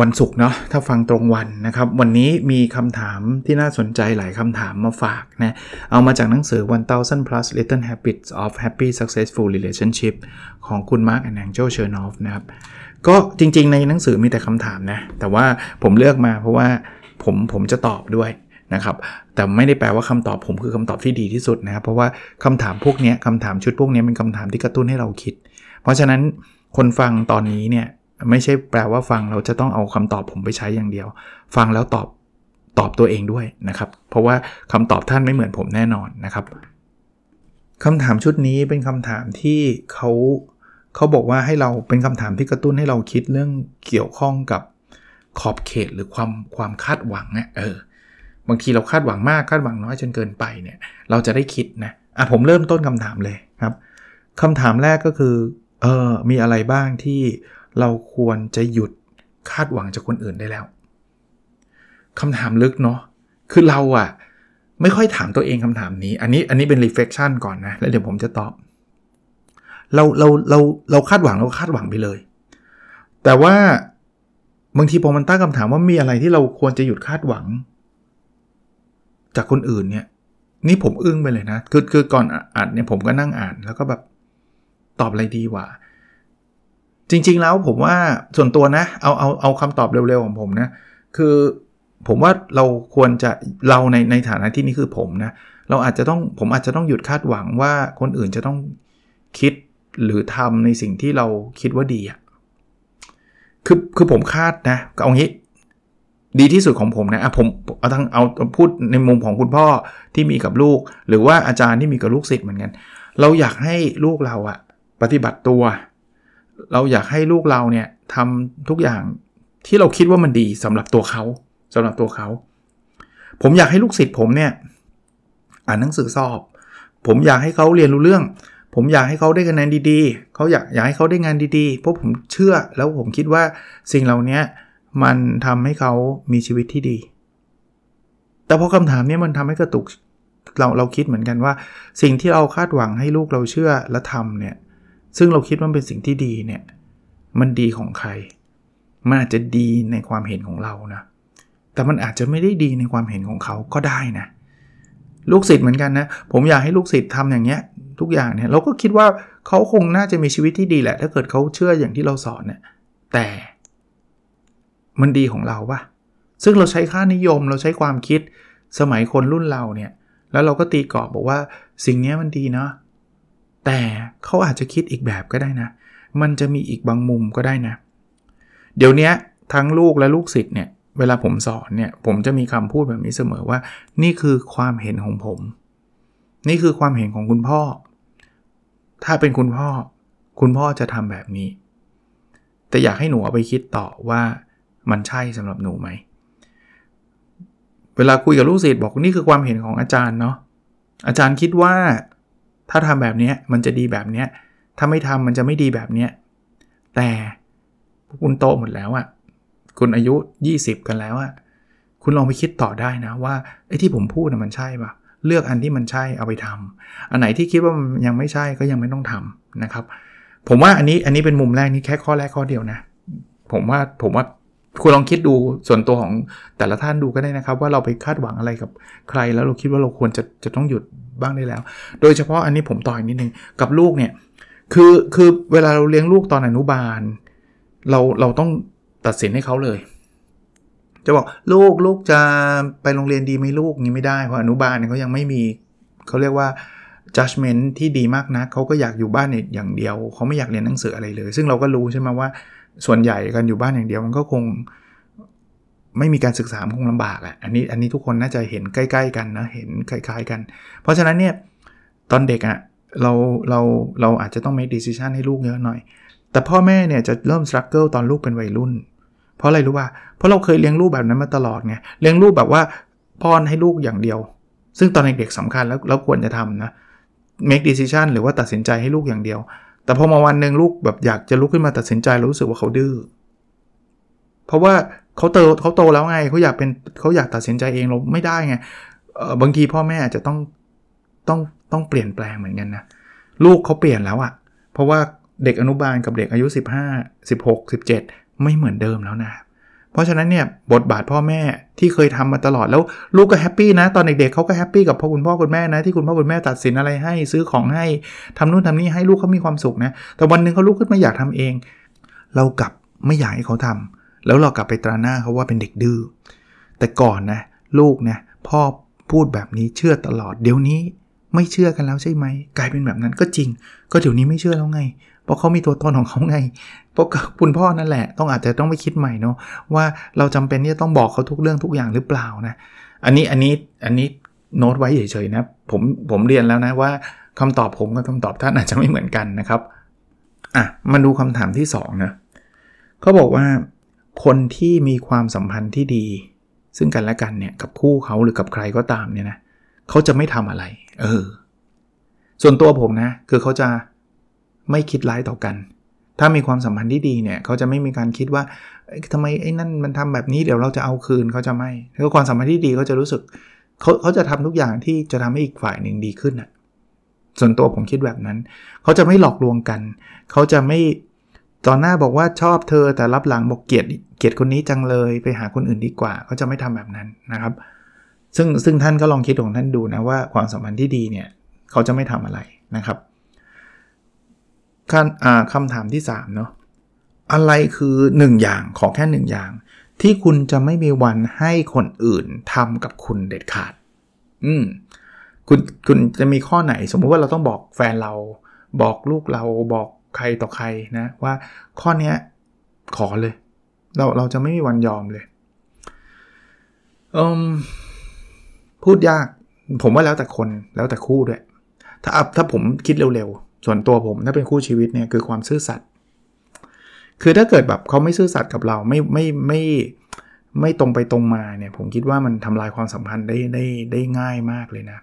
วันศุกร์เนาะถ้าฟังตรงวันนะครับ วันนี้มีคำถามที่น่าสนใจหลายคำถามมาฝากนะ เอามาจากหนังสือ 1000 plus little habits of happy successful relationship ของคุณ Mark and Angel Chernoff นะครับ ก็จริงๆในหนังสือมีแต่คำถามนะ แต่ว่าผมเลือกมาเพราะว่าผมผมจะตอบด้วยนะครับ แต่ไม่ได้แปลว่าคำตอบผมคือคำตอบที่ดีที่สุดนะครับ เพราะว่าคำถามพวกนี้คำถามชุดพวกนี้เป็นคำถามที่กระตุ้นให้เราคิด เพราะฉะนั้นคนฟังตอนนี้เนี่ย ไม่ใช่แปลว่าฟังเราจะต้องเอาคำตอบผมไปใช้อย่างเดียว ฟังแล้วตอบตอบตัวเองด้วยนะครับ เพราะว่าคำตอบท่านไม่เหมือนผมแน่นอนนะครับคำถามชุดนี้เป็นคำถามที่เขาเขาบอกว่าให้เราเป็นคำถามที่กระตุ้นให้เราคิดเรื่องเกี่ยวข้องกับขอบเขตหรือความความคาดหวังเนี่ยเออบางทีเราคาดหวังมากคาดหวังน้อยจนเกินไปเนี่ยเราจะได้คิดนะอะผมเริ่มต้นคำถามเลยครับคำถามแรกก็คือเออมีอะไรบ้างที่เราควรจะหยุดคาดหวังจากคนอื่นได้แล้วคำถามลึกเนาะคือเราอะไม่ค่อยถามตัวเองคำถามนี้ อันนี้อันนี้เป็น reflection ก่อนนะ แล้วเดี๋ยวผมจะตอบ เราเราเราเราคาดหวังเราคาดหวังไปเลย แต่ว่าบางทีพอมันตั้งคำถามว่ามีอะไรที่เราควรจะหยุดคาดหวัง จากคนอื่นเนี่ย นี่ผมอึ้งไปเลยนะ คือคือก่อนอ่านเนี่ยผมก็นั่งอ่านแล้วก็แบบตอบอะไรดีวะ จริง ๆ แล้วผมว่าส่วนตัวนะ เอาเอาเอาคำตอบเร็วๆของผมนะ คือผมว่าเราควรจะเราในในฐานะที่นี่คือผมนะ เราอาจจะต้องผมอาจจะต้องหยุดคาดหวังว่าคนอื่นจะต้องคิดหรือทำในสิ่งที่เราคิดว่าดีอะคือคือผมคาดนะเอางี้ ดีที่สุดของผมนะอะผมเอาทั้งเอาพูดในมุมของคุณพ่อที่มีกับลูก หรือว่าอาจารย์ที่มีกับลูกศิษย์เหมือนกัน เราอยากให้ลูกเราอะปฏิบัติตัว เราอยากให้ลูกเราเนี่ยทำทุกอย่างที่เราคิดว่ามันดีสำหรับตัวเขาสำหรับตัวเขา ผมอยากให้ลูกศิษย์ผมเนี่ยอ่านหนังสือสอบ ผมอยากให้เขาเรียนรู้เรื่อง ผมอยากให้เขาได้คะแนนดีๆเขาอยากอยากให้เขาได้งานดีๆ เพราะผมเชื่อแล้วผมคิดว่าสิ่งเหล่านี้มันทำให้เขามีชีวิตที่ดี แต่พอคำถามนี้มันทำให้กระตุกเราเราคิดเหมือนกันว่า สิ่งที่เราคาดหวังให้ลูกเราเชื่อและทำเนี่ย ซึ่งเราคิดว่าเป็นสิ่งที่ดีเนี่ย มันดีของใคร มันอาจจะดีในความเห็นของเรานะ แต่มันอาจจะไม่ได้ดีในความเห็นของเขาก็ได้นะ ลูกศิษย์เหมือนกันนะ ผมอยากให้ลูกศิษย์ทำอย่างเงี้ย ทุกอย่างเนี่ย เราก็คิดว่าเขาคงน่าจะมีชีวิตที่ดีแหละ ถ้าเกิดเขาเชื่ออย่างที่เราสอนเนี่ย แต่ มันดีของเราปะซึ่งเราใช้ค่านิยม เราใช้ความคิดสมัยคนรุ่นเราเนี่ย แล้วเราก็ตีกรอบบอกว่าสิ่งนี้มันดีเนาะ แต่เขาอาจจะคิดอีกแบบก็ได้นะ มันจะมีอีกบางมุมก็ได้นะ เดี๋ยวนี้ทั้งลูกและลูกศิษย์เนี่ยเวลาผมสอนเนี่ยผมจะมีคำพูดแบบนี้เสมอว่า นี่คือความเห็นของผม นี่คือความเห็นของคุณพ่อ ถ้าเป็นคุณพ่อ คุณพ่อจะทำแบบนี้ แต่อยากให้หนูเอาไปคิดต่อว่ามันใช่สำหรับหนูไหม เวลาคุยกับลูกศิษย์บอกนี่คือความเห็นของอาจารย์เนาะอาจารย์คิดว่า ถ้าทำแบบนี้มันจะดีแบบนี้ถ้าไม่ทำมันจะไม่ดีแบบนี้แต่คุณโตหมดแล้วอะ่ะคุณอายุ 20 กันแล้วอะ่ะคุณลองไปคิดต่อได้นะว่าไอ้ที่ผมพูดนะมันใช่ปะเลือกอันที่มันใช่เอาไปทำอันไหนที่คิดว่ามันยังไม่ใช่ก็ยังไม่ต้องทำนะครับ ผมว่าอันนี้อันนี้เป็นมุมแรกนี่แค่ข้อแรกข้อเดียวนะ ผมว่าผมว่า คุณลองคิดดูส่วนตัวของแต่ละท่านดูก็ได้นะครับ ว่าเราไปคาดหวังอะไรกับใคร แล้วเราคิดว่าเราควรจะจะต้องหยุดบ้างได้แล้ว โดยเฉพาะอันนี้ผมต่อยนิดนึงกับลูกเนี่ยคือคือเวลาเราเลี้ยงลูกตอนอนุบาล เราเราต้องตัดสินให้เขาเลย จะบอกลูกลูกจะไปโรงเรียนดีไหมลูกนี้ไม่ได้เพราะอนุบาลเนี่ยเขายังไม่มีเขาเรียกว่า judgment ที่ดีมากนะเขาก็อยากอยู่บ้านเนี่ยอย่างเดียว เขาไม่อยากเรียนหนังสืออะไรเลย ซึ่งเราก็รู้ใช่ไหมว่า ส่วนใหญ่กันอยู่บ้านอย่างเดียวมันก็คงไม่มีการศึกษาคงลำบากอะ่ะ อันนี้อันนี้ทุกคนน่าจะเห็นใกล้ ๆ กันนะ เห็นคล้าย ๆ กัน เพราะฉะนั้นเนี่ยตอนเด็กอะ่ะเราเราเราอาจจะต้อง make decision ให้ลูกเยอะหน่อย แต่พ่อแม่เนี่ยจะเริ่ม struggle ตอนลูกเป็นวัยรุ่น เพราะอะไรรู้ป่ะเพราะเราเคยเลี้ยงลูกแบบนั้นมาตลอดไง เลี้ยงลูกแบบว่าป้อนให้ลูกอย่างเดียว ซึ่งตอนเด็กๆสำคัญแล้วแล้วควรจะทำนะ make decision หรือว่าตัดสินใจให้ลูกอย่างเดียว แต่พอมาวันหนึ่งลูกแบบอยากจะลุกขึ้นมาตัดสินใจรู้สึกว่าเขาดื้อ เพราะว่าเขาเติเขาโตแล้วไงเขาอยากเป็นเขาอยากตัดสินใจเองเราไม่ได้ไงบางทีพ่อแม่อาจจะต้องต้องต้องเปลี่ยนแปลงเหมือนกันนะลูกเขาเปลี่ยนแล้วอะเพราะว่าเด็กอนุบาลกับเด็กอายุ 15 16 17 ไม่เหมือนเดิมแล้วนะ เพราะฉะนั้นเนี่ยบทบาทพ่อแม่ที่เคยทำมาตลอดแล้วลูกก็ happy นะ ตอนเด็กๆเขาก็ happy กับพ่อคุณพ่อคุณแม่นะที่คุณพ่อคุณแม่ตัดสินอะไรให้ซื้อของให้ทำนู่นทำนี่ให้ลูกเขามีความสุขนะแต่วันหนึ่งเขาลุกขึ้นมาอยากทำเอง เรากลับไม่อยากให้เขาทำแล้วเรากลับไปตราหน้าเขาว่าเป็นเด็กดื้อแต่ก่อนนะลูกนะพ่อพูดแบบนี้เชื่อตลอดเดี๋ยวนี้ไม่เชื่อกันแล้วใช่ไหมกลายเป็นแบบนั้นก็จริง ก็เดี๋ยวนี้ไม่เชื่อแล้วไง เพราะเขามีตัวตนของเขาไงเพราะคุณพ่อนั่นแหละ ต้องอาจจะต้องไปคิดใหม่เนาะว่าเราจำเป็นที่จะต้องบอกเขาทุกเรื่องทุกอย่างหรือเปล่านะ อันนี้อันนี้อันนี้โน้ตไว้เฉยๆนะผมผมเรียนแล้วนะว่าคำตอบผมกับคำตอบท่านอาจจะไม่เหมือนกันนะครับอะมาดูคำถามที่2นะเขาบอกว่าคนที่มีความสัมพันธ์ที่ดี ซึ่งกันและกันเนี่ยกับคู่เขาหรือกับใครก็ตามเนี่ยนะเขาจะไม่ทำอะไร เออ ส่วนตัวผมนะ คือเขาจะ ไม่คิดร้ายต่อกัน ถ้ามีความสัมพันธ์ที่ดีเนี่ยเขาจะไม่มีการคิดว่าทำไมไอ้นั่นมันทำแบบนี้เดี๋ยวเราจะเอาคืนเขาจะไม่ถ้าความสัมพันธ์ที่ดีเขาจะรู้สึกเขาเขาจะทำทุกอย่างที่จะทำให้อีกฝ่ายหนึ่งดีขึ้นอะส่วนตัวผมคิดแบบนั้น เขาจะไม่หลอกลวงกัน เขาจะไม่ตอนหน้าบอกว่าชอบเธอแต่รับหลังบอกเกลียดเกลียดคนนี้จังเลยไปหาคนอื่นดีกว่า เขาจะไม่ทำแบบนั้นนะครับ ซึ่งซึ่งท่านก็ลองคิดของท่านดูนะว่าความสัมพันธ์ที่ดีเนี่ย เขาจะไม่ทำอะไรนะครับ คำถามที่3เนาะอะไรคือ 1 อย่างขอแค่ 1 อย่าง ที่คุณจะไม่มีวันให้คนอื่นทำกับคุณเด็ดขาด อืมคุณคุณจะมีข้อไหนสมมุติว่าเราต้องบอกแฟนเรา บอกลูกเราบอกใครต่อใครนะ ว่าข้อนี้ขอเลย เราเราจะไม่มีวันยอมเลยอืมพูดยาก ผมว่าแล้วแต่คนแล้วแต่คู่ด้วย ถ้าถ้าผมคิดเร็วๆ ส่วนตัวผมถ้าเป็นคู่ชีวิตเนี่ยคือความซื่อสัตย์คือถ้าเกิดแบบเขาไม่ซื่อสัตย์กับเราไม่ไม่ไม่ไม่ตรงไปตรงมาเนี่ยผมคิดว่ามันทำลายความสัมพันธ์ได้ได้ได้ง่ายมากเลยนะ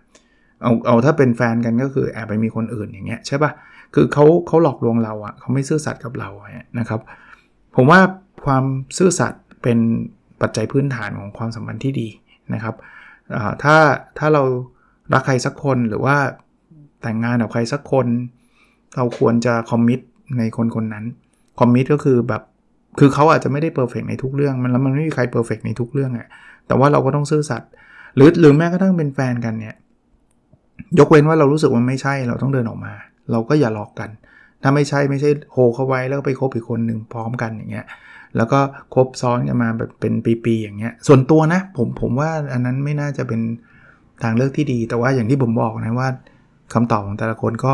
เอาเอาถ้าเป็นแฟนกันก็คือแอบไปมีคนอื่นอย่างเงี้ยใช่ปะคือเขาเขาหลอกลวงเราอะเขาไม่ซื่อสัตย์กับเราอะนะครับ ผมว่าความซื่อสัตย์เป็นปัจจัยพื้นฐานของความสัมพันธ์ที่ดีนะครับถ้าถ้าเรารักใครสักคนหรือว่าแต่งงานกับใครสักคน เราควรจะคอมมิตในคนคนนั้นcommit ก็คือแบบคือเขาอาจจะไม่ได้ perfect ในทุกเรื่องมันแล้วมันไม่มีใคร perfect ในทุกเรื่องอะแต่ว่าเราก็ต้องซื่อสัตย์หรือหรือแม้กระทั่งเป็นแฟนกันเนี่ยยกเว้นว่าเรารู้สึกว่าไม่ใช่เราต้องเดินออกมา เราก็อย่าหลอกกัน ถ้าไม่ใช่ไม่ใช่ hold เขาไว้แล้วไปคบอีกคนหนึ่งพร้อมกันอย่างเงี้ยแล้วก็คบซ้อนกันมาแบบเป็นปี ๆ อย่างเงี้ย ส่วนตัวนะผมผมว่าอันนั้นไม่น่าจะเป็นทางเลือกที่ดี แต่ว่าอย่างที่ผมบอกนะว่าคำตอบของแต่ละคนก็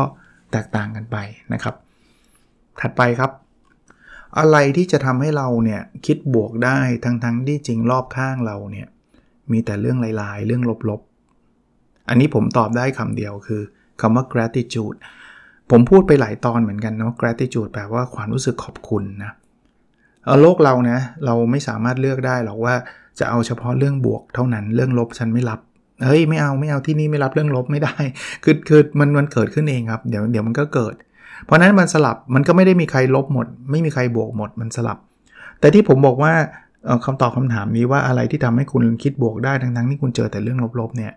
แตกต่างกันไปนะครับ ถัดไปครับ อะไรที่จะทำให้เราเนี่ยคิดบวกได้ทั้งๆทที่จริงรอบข้างเราเนี่ยมีแต่เรื่องลายๆ เรื่องลบๆ อันนี้ผมตอบได้คำเดียวคือคำว่า gratitude ผมพูดไปหลายตอนเหมือนกันเนาะ gratitude แปลว่าความรู้สึกขอบคุณนะโลกเรานะเราไม่สามารถเลือกได้หรอกว่าจะเอาเฉพาะเรื่องบวกเท่านั้นเรื่องลบฉันไม่รับ เฮ้ยไม่เอาไม่เอาที่นี่ไม่รับเรื่องลบไม่ได้ คือคือมันมันเกิดขึ้นเองครับ เดี๋ยวเดี๋ยวมันก็เกิด เพราะนั้นมันสลับมันก็ไม่ได้มีใครลบหมด ไม่มีใครบวกหมดมันสลับ แต่ที่ผมบอกว่าคำตอบคำถามนี้ว่าอะไรที่ทำให้คุณคิดบวกได้ทั้งทั้งที่คุณเจอแต่เรื่องลบๆเนี่ย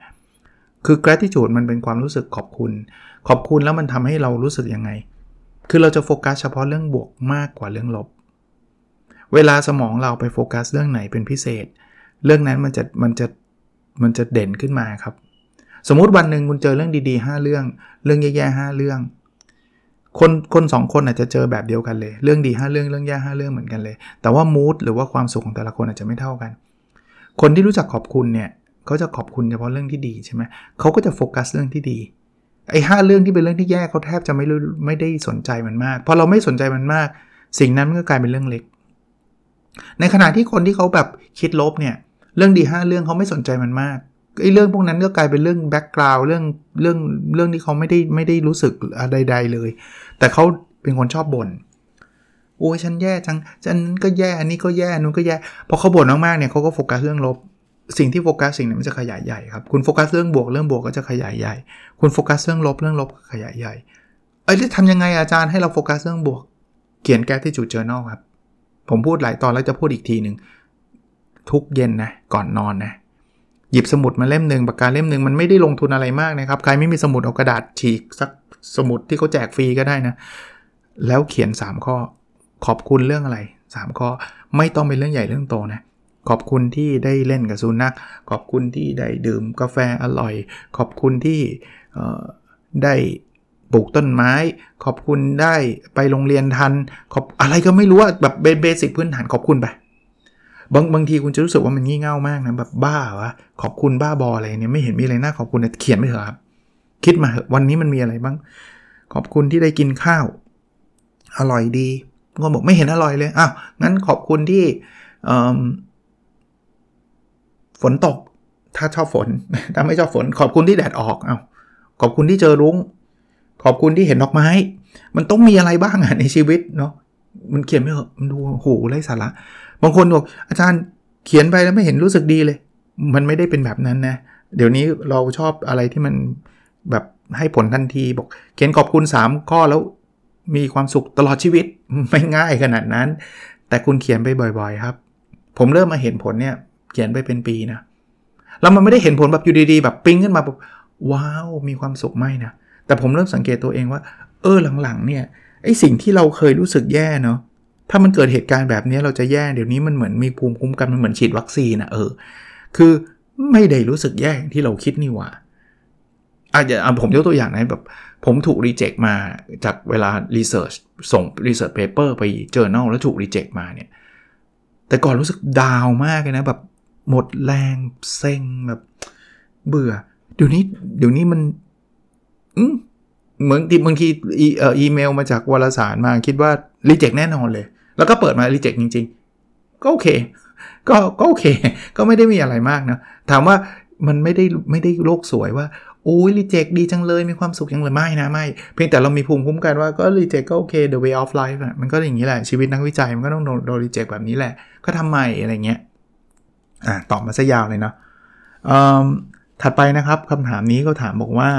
คือ gratitude มันเป็นความรู้สึกขอบคุณ ขอบคุณแล้วมันทำให้เรารู้สึกยังไง คือเราจะโฟกัสเฉพาะเรื่องบวกมากกว่าเรื่องลบ เวลาสมองเราไปโฟกัสเรื่องไหนเป็นพิเศษ เรื่องนั้นมันจะมันจะ มันจะเด่นขึ้นมาครับ สมมุติวันหนึ่งคุณเจอเรื่องดีๆ 5 เรื่อง เรื่องแย่ๆ5เรื่อง คนคนสองคนอาจจะเจอแบบเดียวกันเลย เรื่องดี 5 เรื่องเรื่องแย่5เรื่องเหมือนกันเลย แต่ว่ามูดหรือว่าความสุขของแต่ละคนอาจจะไม่เท่ากัน คนที่รู้จักขอบคุณเนี่ยเขาจะขอบคุณเฉพาะเรื่องที่ดีใช่ไหมเขาก็จะโฟกัสเรื่องที่ดีไอ้ห้าเรื่องที่เป็นเรื่องที่แย่เขาแทบจะไม่รู้ไม่ได้สนใจมันมากพอเราไม่สนใจมันมาก สิ่งนั้นมันก็กลายเป็นเรื่องเล็ก ในขณะที่คนที่เขาแบบคิดลบเนี่ย เรื่องดีห้าเรื่องเขาไม่สนใจมันมากไอ้เรื่องพวกนั้นก็กลายเป็นเรื่องแบ็กกราวด์เรื่องเรื่องเรื่องที่เขาไม่ได้ไม่ได้รู้สึกอะไรใดเลย แต่เขาเป็นคนชอบบ่นโอ้ยฉันแย่จังฉันก็แย่อันนี้ก็แย่นู้นก็แย่พอเขาบ่นมากๆเนี่ยเขาก็โฟกัสเรื่องลบ สิ่งที่โฟกัสสิ่งนั้นมันจะขยายใหญ่ครับคุณโฟกัสเรื่องบวกเรื่องบวกก็จะขยายใหญ่ คุณโฟกัสเรื่องลบเรื่องลบขยายใหญ่เอ้ยทำยังไงอาจารย์ให้เราโฟกัสเรื่องบวก เขียนแกที่จุดเจอ journal ครับผมพูดหลายตอนแล้วจะพูดอีกทีหนึ่ง ทุกเย็นนะก่อนนอนนะหยิบสมุดมาเล่มหนึ่งปากกาเล่มหนึ่งมันไม่ได้ลงทุนอะไรมากนะครับ ใครไม่มีสมุดเอากระดาษฉีกสักสมุดที่เขาแจกฟรีก็ได้นะ แล้วเขียน 3 ข้อ ขอบคุณเรื่องอะไร 3 ข้อไม่ต้องเป็นเรื่องใหญ่เรื่องโตนะ ขอบคุณที่ได้เล่นกับสุนัขขอบคุณที่ได้ดื่มกาแฟอร่อย ขอบคุณที่ได้ปลูกต้นไม้ ขอบคุณได้ไปโรงเรียนทันขอบอะไรก็ไม่รู้ว่าแบบเบสิกพื้นฐานขอบคุณไป บางบางทีคุณจะรู้สึกว่ามันงี่เง่ามากนะแบบบ้าวะขอบคุณบ้าบออะไรเนี่ยไม่เห็นมีอะไรน่าขอบคุณเขียนไม่เถอะครับ คิดมาเถอะวันนี้มันมีอะไรบ้าง ขอบคุณที่ได้กินข้าว อร่อยดีก็บอกไม่เห็นอร่อยเลยอ้าวงั้นขอบคุณที่ฝนตก ถ้าชอบฝน ถ้าไม่ชอบฝน ขอบคุณที่แดดออกอ้าวขอบคุณที่เจอรุง้ง ขอบคุณที่เห็นดอกไม้ มันต้องมีอะไรบ้างอะในชีวิตเนาะมันเขียนไม่เหอะมันดูโหไร้สาระ บางคนบอกอาจารย์เขียนไปแล้วไม่เห็นรู้สึกดีเลย มันไม่ได้เป็นแบบนั้นนะ เดี๋ยวนี้เราชอบอะไรที่มันแบบให้ผลทันทีบอก เขียนขอบคุณ 3 ข้อแล้วมีความสุขตลอดชีวิตไม่ง่ายขนาดนั้น แต่คุณเขียนไปบ่อย ๆ ครับ ผมเริ่มมาเห็นผลเนี่ยเขียนไปเป็นปีนะแล้วมันไม่ได้เห็นผลแบบอยู่ดีๆ แบบปิ้งขึ้นมาแบบว้าวมีความสุขไม่นะแต่ผมเริ่มสังเกตตัวเองว่า เออหลังๆเนี่ยไอสิ่งที่เราเคยรู้สึกแย่เนาะ ถ้ามันเกิดเหตุการณ์แบบนี้เราจะแย่เดี๋ยวนี้มันเหมือนมีภูมิคุ้มกันมันเหมือนฉีดวัคซีนอะเออ คือไม่ได้รู้สึกแย่ที่เราคิดนี่หว่าอาจจะผมยกตัวอย่างนะแบบ ผมถูกรีเจ็คมาจากเวลา research ส่ง research paper ไป journal แล้วถูก reject มาเนี่ย แต่ก่อนรู้สึก down มากเลยนะแบบหมดแรงเซ็งแบบเบื่อ เดี๋ยวนี้เดี๋ยวนี้มันอืเหมือนบางทีอีเมลมาจากวารสารมาคิดว่า reject แน่นอนเลย แล้วก็เปิดมา reject จริง ๆ ก็โอเค ก็ก็โอเค ก็ไม่ได้มีอะไรมากนะ ถามว่ามันไม่ได้ไม่ได้โลกสวยว่าโอ้ยรีเจ็คดีจังเลยมีความสุขจังเลยไม่นะไม่ เพียงแต่เรามีภูมิคุ้มกันว่าก็รีเจ็คก็โอเค the way of life มันก็อย่างนี้แหละ ชีวิตนักวิจัยมันก็ต้องโดนรีเจ็คแบบนี้แหละ ก็ทำใหม่อะไรเงี้ยอ่าตอบมาซะยาวเลยเนาะถัดไปนะครับคำถามนี้ก็ถามบอกว่า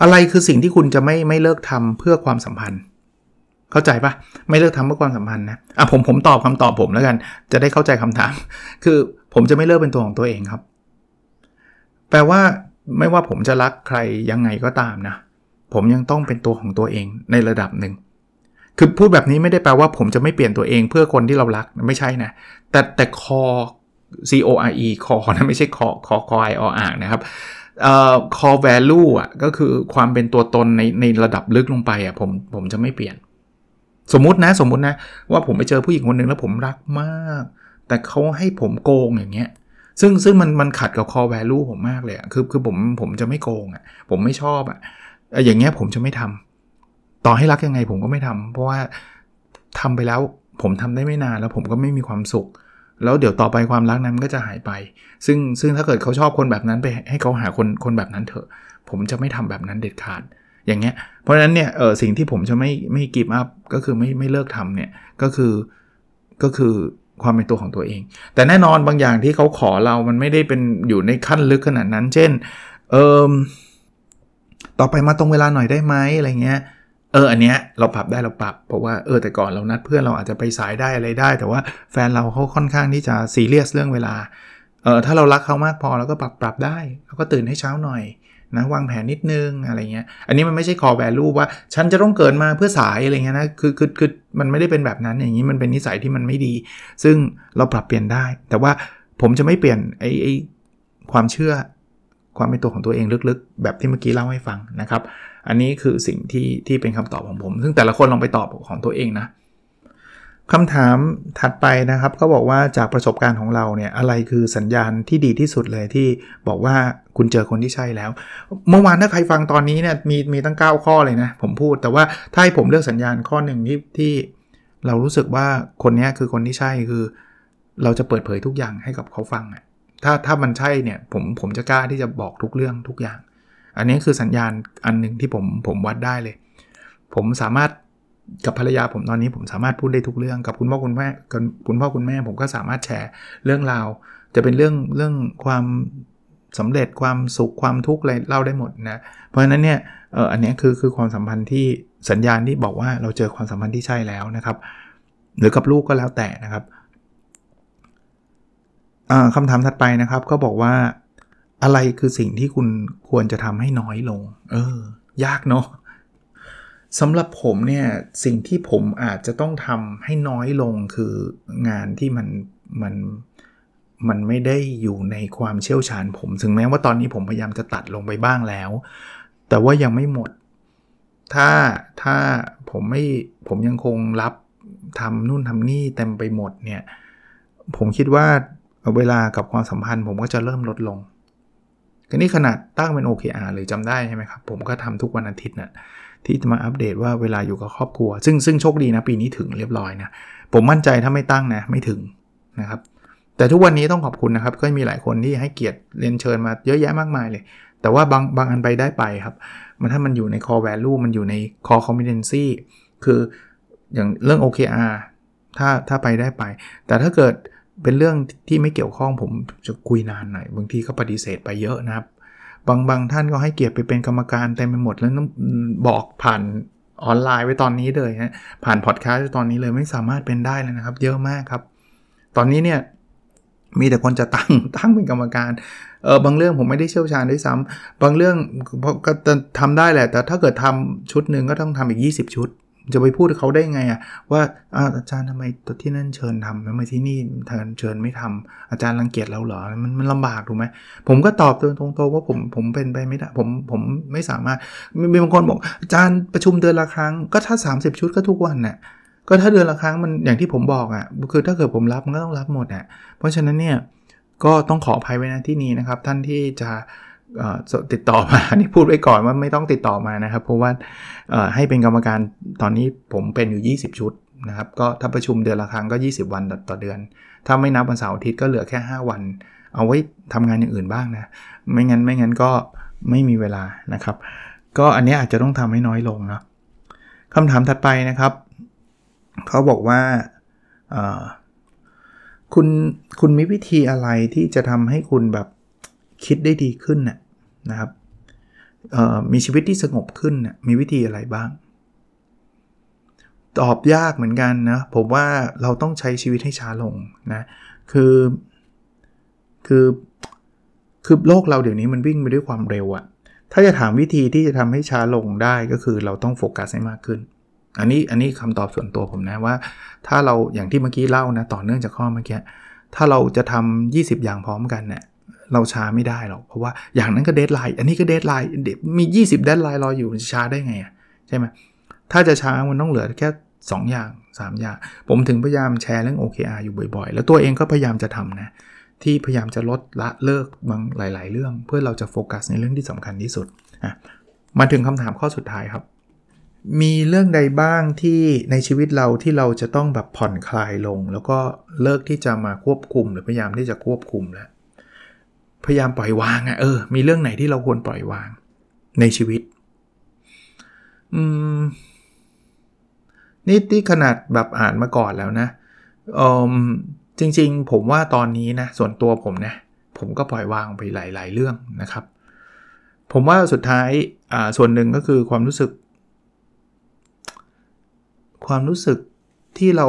อะไรคือสิ่งที่คุณจะไม่ไม่เลิกทำเพื่อความสัมพันธ์ เข้าใจปะไม่เลิกทำเพื่อความสัมพันธ์นะอะผมผมตอบคำตอบผมแล้วกัน จะได้เข้าใจคำถาม คือผมจะไม่เลิกเป็นตัวของตัวเองครับ แปลว่าไม่ว่าผมจะรักใครยังไงก็ตามนะ ผมยังต้องเป็นตัวของตัวเองในระดับหนึ่งคือพูดแบบนี้ไม่ได้แปลว่าผมจะไม่เปลี่ยนตัวเองเพื่อคนที่เรารักไม่ใช่นะ แต่แต่คอ C O R E คอนะไม่ใช่คอคอคอไอออ่างนะครับเอ่อ core value อะก็คือความเป็นตัวตนในในระดับลึกลงไปอะผมผมจะไม่เปลี่ยน สมมตินะสมมตินะ ว่าผมไปเจอผู้หญิงคนหนึ่งแล้วผมรักมาก แต่เขาให้ผมโกงอย่างเงี้ยซึ่งซึ่งมันมันขัดกับ core value ผมมากเลยคือคือผมผมจะไม่โกงอะผมไม่ชอบอะอย่างเงี้ยผมจะไม่ทำต่อให้รักยังไงผมก็ไม่ทำเพราะว่าทำไปแล้วผมทำได้ไม่นานแล้วผมก็ไม่มีความสุข แล้วเดี๋ยวต่อไปความรักนั้นก็จะหายไป ซึ่งซึ่งถ้าเกิดเขาชอบคนแบบนั้นไปให้เขาหาคนคนแบบนั้นเถอะ ผมจะไม่ทำแบบนั้นเด็ดขาด อย่างเงี้ยเพราะฉะนั้นเนี่ยเออสิ่งที่ผมจะไม่ไม่กิฟต์อัพก็คือไม่ไม่เลิกทำเนี่ยก็คือก็คือความเป็นตัวของตัวเอง แต่แน่นอนบางอย่างที่เขาขอเรามันไม่ได้เป็นอยู่ในขั้นลึกขนาดนั้น เช่นเออต่อไปมาตรงเวลาหน่อยได้ไหมอะไรเงี้ยเอออันเนี้ยเราปรับได้เราปรับ เพราะว่าเออแต่ก่อนเรานัดเพื่อนเราอาจจะไปสายได้อะไรได้ แต่ว่าแฟนเราเขาค่อนข้างที่จะซีเรียสเรื่องเวลา เออถ้าเรารักเขามากพอเราก็ปรับปรับได้เราก็ตื่นให้เช้าหน่อยนะวางแผนนิดนึงอะไรเงี้ย อันนี้มันไม่ใช่ core value ว่า ฉันจะต้องเกิดมาเพื่อสายอะไรเงี้ยนะคือคือคือมันไม่ได้เป็นแบบนั้นอย่างนี้มันเป็นนิสัยที่มันไม่ดี ซึ่งเราปรับเปลี่ยนได้ แต่ว่าผมจะไม่เปลี่ยนไอ้ไอความเชื่อความเป็นตัวของตัวเองลึกๆ แบบที่เมื่อกี้เล่าให้ฟังนะครับ อันนี้คือสิ่งที่ที่เป็นคำตอบของผม ซึ่งแต่ละคนลองไปตอบของตัวเองนะ คำถามถัดไปนะครับก็บอกว่าจากประสบการณ์ของเราเนี่ยอะไรคือสัญญาณที่ดีที่สุดเลยที่บอกว่าคุณเจอคนที่ใช่แล้ว เมื่อวานถ้าใครฟังตอนนี้เนี่ยมีมีตั้ง 9 ข้อเลยนะ ผมพูดแต่ว่าถ้าให้ผมเลือกสัญญาณข้อหนึ่งที่ที่เรารู้สึกว่าคนนี้คือคนที่ใช่คือ เราจะเปิดเผยทุกอย่างให้กับเขาฟังถ้าถ้ามันใช่เนี่ยผมผมจะกล้าที่จะบอกทุกเรื่องทุกอย่าง อันนี้คือสัญญาณอันหนึ่งที่ผมผมวัดได้เลย ผมสามารถ กับภรรยาผมตอนนี้ผมสามารถพูดได้ทุกเรื่องกับคุณพ่อคุณแม่กับคุณพ่อคุณแม่ ผมก็สามารถแชร์เรื่องราว จะเป็นเรื่องเรื่องความสำเร็จความสุขความทุกข์อะไรเล่าได้หมดนะ เพราะฉะนั้นเนี่ยเอออันนี้คือคือความสัมพันธ์ที่สัญญาณที่บอกว่าเราเจอความสัมพันธ์ที่ใช่แล้วนะครับ หรือกับลูกก็แล้วแต่นะครับคำถามถัดไปนะครับก็บอกว่าอะไรคือสิ่งที่คุณควรจะทำให้น้อยลง เออ ยากเนาะ สำหรับผมเนี่ยสิ่งที่ผมอาจจะต้องทำให้น้อยลงคืองานที่มันมันมันไม่ได้อยู่ในความเชี่ยวชาญผม ถึงแม้ว่าตอนนี้ผมพยายามจะตัดลงไปบ้างแล้ว แต่ว่ายังไม่หมด ถ้าถ้าผมไม่ผมยังคงรับทำนู่นทำนี่เต็มไปหมดเนี่ย ผมคิดว่าเวลากับความสัมพันธ์ผมก็จะเริ่มลดลงก็นี่ขนาดตั้งเป็น OKR เลยจำได้ใช่ไหมครับ ผมก็ทำทุกวันอาทิตย์นะ่ะ ที่จะมาอัปเดตว่าเวลาอยู่กับครอบครัว ซึ่งซึ่งโชคดีนะปีนี้ถึงเรียบร้อยนะผมมั่นใจถ้าไม่ตั้งนะไม่ถึงนะครับแต่ทุกวันนี้ต้องขอบคุณนะครับ ก็มีหลายคนที่ให้เกียรติเรียนเชิญมาเยอะแยะมากมายเลย แต่ว่าบางบางอันไปได้ไปครับ มันถ้ามันอยู่ใน core value มันอยู่ใน core competency คืออย่างเรื่อง OKR ถ้าถ้าไปได้ไป แต่ถ้าเกิดเป็นเรื่องที่ไม่เกี่ยวข้องผมจะคุยนานหน่อย บางทีก็ปฏิเสธไปเยอะนะครับ บางบางท่านก็ให้เกียรติไปเป็นกรรมการเต็มไปหมดแล้วบอกผ่านออนไลน์ไว้ตอนนี้เลยฮะผ่านพอดแคสต์ตอนนี้เลยไม่สามารถเป็นได้เลยนะครับ เยอะมากครับ ตอนนี้เนี่ยมีแต่คนจะตั้งตั้งเป็นกรรมการเออบางเรื่องผมไม่ได้เชี่ยวชาญด้วยซ้ำบางเรื่องก็ทำได้แหละ แต่ถ้าเกิดทำชุดหนึ่งก็ต้องทำอีก 20 ชุด จะไปพูดเขาได้ไงอะว่าอาจารย์ทำไมตัวที่นั่นเชิญทำทำไมที่นี่เชิญเชิญไม่ทำอาจารย์รังเกียจเราเหรอมันมันลำบากถูกไหมผมก็ตอบตรงๆว่าผมผมเป็นไปไม่ได้ผมผมไม่สามารถมีบางคนบอกอาจารย์ประชุมเดือนละครั้งก็ถ้า 30 ชุดก็ทุกวันน่ะก็ถ้าเดือนละครั้งมันอย่างที่ผมบอกอะคือถ้าเกิดผมรับมันก็ต้องรับหมดอะเพราะฉะนั้นเนี่ยก็ต้องขออภัยไว้นะที่นี้นะครับ ท่านที่จะ ติดต่อมานี่พูดไว้ก่อนว่าไม่ต้องติดต่อมานะครับ เพราะว่าให้เป็นกรรมการตอนนี้ผมเป็นอยู่ 20 ชุดนะครับก็ถ้าประชุมเดือนละครั้งก็ 20 วันต่อเดือน ถ้าไม่นับวันเสาร์อาทิตย์ก็เหลือแค่ 5 วัน เอาไว้ทำงานอย่างอื่นบ้างนะไม่งั้นไม่งั้นก็ไม่มีเวลานะครับ ก็อันนี้อาจจะต้องทำให้น้อยลงเนาะคำถามถัดไปนะครับ เขาบอกว่าคุณคุณมีวิธีอะไรที่จะทำให้คุณแบบ คิดได้ดีขึ้นน่ะนะครับมีชีวิตที่สงบขึ้นน่มีวิธีอะไรบ้าง ตอบยากเหมือนกันนะผมว่าเราต้องใช้ชีวิตให้ช้าลงนะคือคือคือโลกเราเดี๋ยวนี้มันวิ่งไปด้วยความเร็วอะถ้าจะถามวิธีที่จะทำให้ช้าลงได้ก็คือเราต้องโฟกัสให้มากขึ้น อันนี้อันนี้คำตอบส่วนตัวผมนะว่า ถ้าเราอย่างที่เมื่อกี้เล่านะต่อเนื่องจากข้อเมื่อกี้ถ้าเราจะทำ20 อย่างพร้อมกันเนี่ย เราช้าไม่ได้หรอก เพราะว่าอย่างนั้นก็ deadline อันนี้ก็ deadlineมี 20 deadline รออยู่ช้าได้ไงใช่ไหมถ้าจะช้ามันต้องเหลือแค่ 2 อย่าง 3 อย่าง ผมถึงพยายามแชร์เรื่อง OKR อยู่บ่อยๆ แล้วตัวเองก็พยายามจะทำนะ ที่พยายามจะลดละเลิกบางหลาย ๆ เรื่อง เพื่อเราจะโฟกัสในเรื่องที่สำคัญที่สุดอะมาถึงคำถามข้อสุดท้ายครับ มีเรื่องใดบ้างที่ในชีวิตเราที่เราจะต้องแบบผ่อนคลายลง แล้วก็เลิกที่จะมาควบคุมหรือพยายามที่จะควบคุมแล้ว พยายามปล่อยวางอะ่ะเออมีเรื่องไหนที่เราควรปล่อยวางในชีวิต อืมนี่ที่ขนาดแบบอ่านมาก่อนแล้วนะออจริงๆ ผมว่าตอนนี้นะส่วนตัวผมนะผมก็ปล่อยวางไปหลาย ๆ เรื่องนะครับ ผมว่าสุดท้ายอ่าส่วนหนึ่งก็คือความรู้สึก ความรู้สึกที่เรา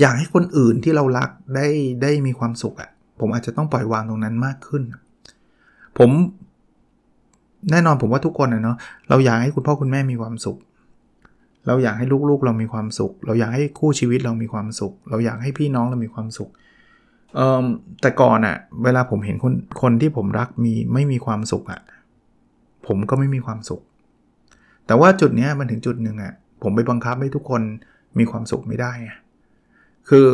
อยากให้คนอื่นที่เรารักได้ได้มีความสุขอะ ผมอาจจะต้องปล่อยวางตรงนั้นมากขึ้น ผมแน่นอนผมว่าทุกคนนะเนาะเราอยากให้คุณพ่อคุณแม่มีความสุข เราอยากให้ลูกๆเรามีความสุข เราอยากให้คู่ชีวิตเรามีความสุข เราอยากให้พี่น้องเรามีความสุขเอ่อแต่ก่อนอะเวลาผมเห็นคนคนที่ผมรักมีไม่มีความสุขอะผมก็ไม่มีความสุข แต่ว่าจุดเนี้ยมันถึงจุดหนึ่งอะผมไปบังคับให้ทุกคนมีความสุขไม่ได้ คือ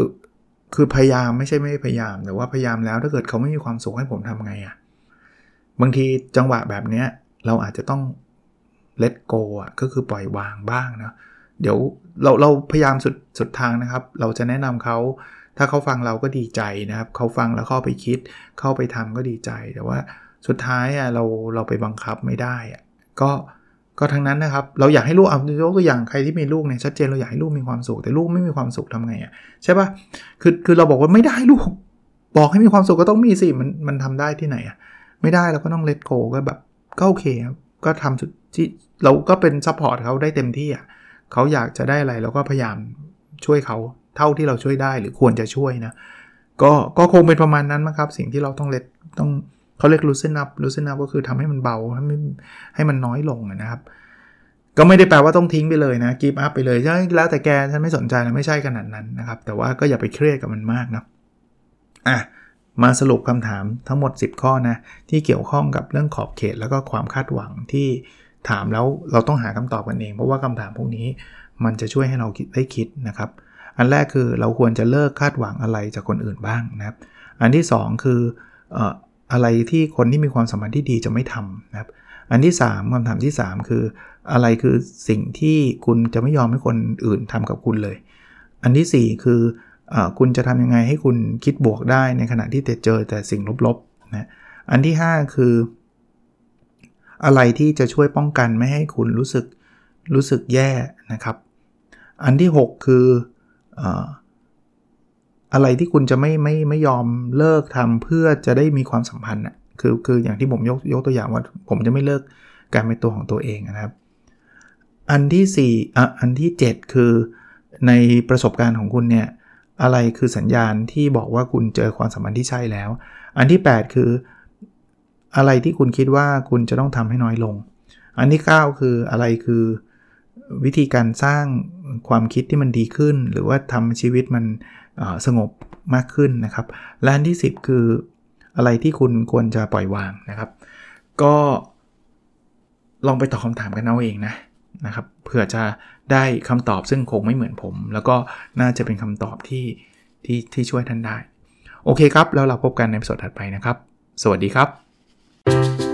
คือพยายามไม่ใช่ไม่พยายามแต่ว่าพยายามแล้วถ้าเกิดเขาไม่มีความสุขให้ผมทำไงอะ่ะบางทีจังหวะแบบเนี้ยเราอาจจะต้อง let go อะก็คือปล่อยวางบ้างนะเดี๋ยวเราเราพยายามสุดสุดทางนะครับ เราจะแนะนำเขาถ้าเขาฟังเราก็ดีใจนะครับ เขาฟังแล้วเข้าไปคิด เข้าไปทำก็ดีใจ แต่ว่าสุดท้ายอะเราเราไปบังคับไม่ได้อะก็ ก็ทั้งนั้นนะครับ เราอยากให้ลูกเอายกตัวอย่างใครที่มีลูกเนี่ยชัดเจนเราอยากให้ลูกมีความสุขแต่ลูกไม่มีความสุขทำไงอะใช่ปะคือคือเราบอกว่าไม่ได้ลูก บอกให้มีความสุขก็ต้องมีสิมันมันทำได้ที่ไหนอะไม่ได้เราก็ต้อง let go ก็แบบก็โอเคครับก็ทำสุดที่เราก็เป็น support เขาได้เต็มที่อะเขาอยากจะได้อะไรเราก็พยายามช่วยเขาเท่าที่เราช่วยได้หรือควรจะช่วยนะก็ก็คงเป็นประมาณนั้นนะครับ สิ่งที่เราต้องเลตต้อง เขาเรียกรูเซนับรูเซนับก็คือทำให้มันเบาให้มันให้มันน้อยลงนะครับ ก็ไม่ได้แปลว่าต้องทิ้งไปเลยนะกีบอัพไปเลยใช่แล้วแต่แกฉันไม่สนใจนะไม่ใช่ขนาดนั้นนะครับ แต่ว่าก็อย่าไปเครียดกับมันมากนะอะมาสรุปคำถามทั้งหมด 10 ข้อนะที่เกี่ยวข้องกับเรื่องขอบเขต แล้วก็ความคาดหวังที่ถามแล้วเราต้องหาคำตอบกันเอง เพราะว่าคำถามพวกนี้มันจะช่วยให้เราได้คิดนะครับ อันแรกคือเราควรจะเลิกคาดหวังอะไรจากคนอื่นบ้างนะครับ อันที่ 2 คืออ อะไรที่คนที่มีความสัมพันธ์ที่ดีจะไม่ทำนะครับ อันที่ 3คำถามที่ 3 คือ อะไรคือสิ่งที่คุณจะไม่ยอมให้คนอื่นทำกับคุณเลย อันที่ 4 คืออคุณจะทำยังไงให้คุณคิดบวกได้ในขณะที่เจอแต่สิ่งลบๆนะอันที่ 5 คือ อะไรที่จะช่วยป้องกันไม่ให้คุณรู้สึกรู้สึกแย่นะครับ อันที่ 6 คืออ อะไรที่คุณจะไม่ไม่ไม่ยอมเลิกทำเพื่อจะได้มีความสัมพันธ์อะคือคืออย่างที่ผมยกยกตัวอย่างว่า ผมจะไม่เลิกการเป็นตัวของตัวเองนะครับ อันที่4อะอันที่ 7 คือในประสบการณ์ของคุณเนี่ยอะไรคือสัญญาณที่บอกว่าคุณเจอความสัมพันธ์ที่ใช่แล้ว อันที่ 8 คือ อะไรที่คุณคิดว่าคุณจะต้องทำให้น้อยลง อันที่ 9 คืออะไรคือวิธีการสร้างความคิดที่มันดีขึ้น หรือว่าทำชีวิตมัน สงบมากขึ้นนะครับและอันที่ 10 คืออะไรที่คุณควรจะปล่อยวางนะครับ ก็ลองไปตอบคำถามกันเอาเองนะนะครับเผื่อจะได้คำตอบซึ่งคงไม่เหมือนผม แล้วก็น่าจะเป็นคำตอบที่ที่ที่ช่วยท่านได้ โอเคครับ แล้วเราพบกันในสดถัดไปนะครับ สวัสดีครับ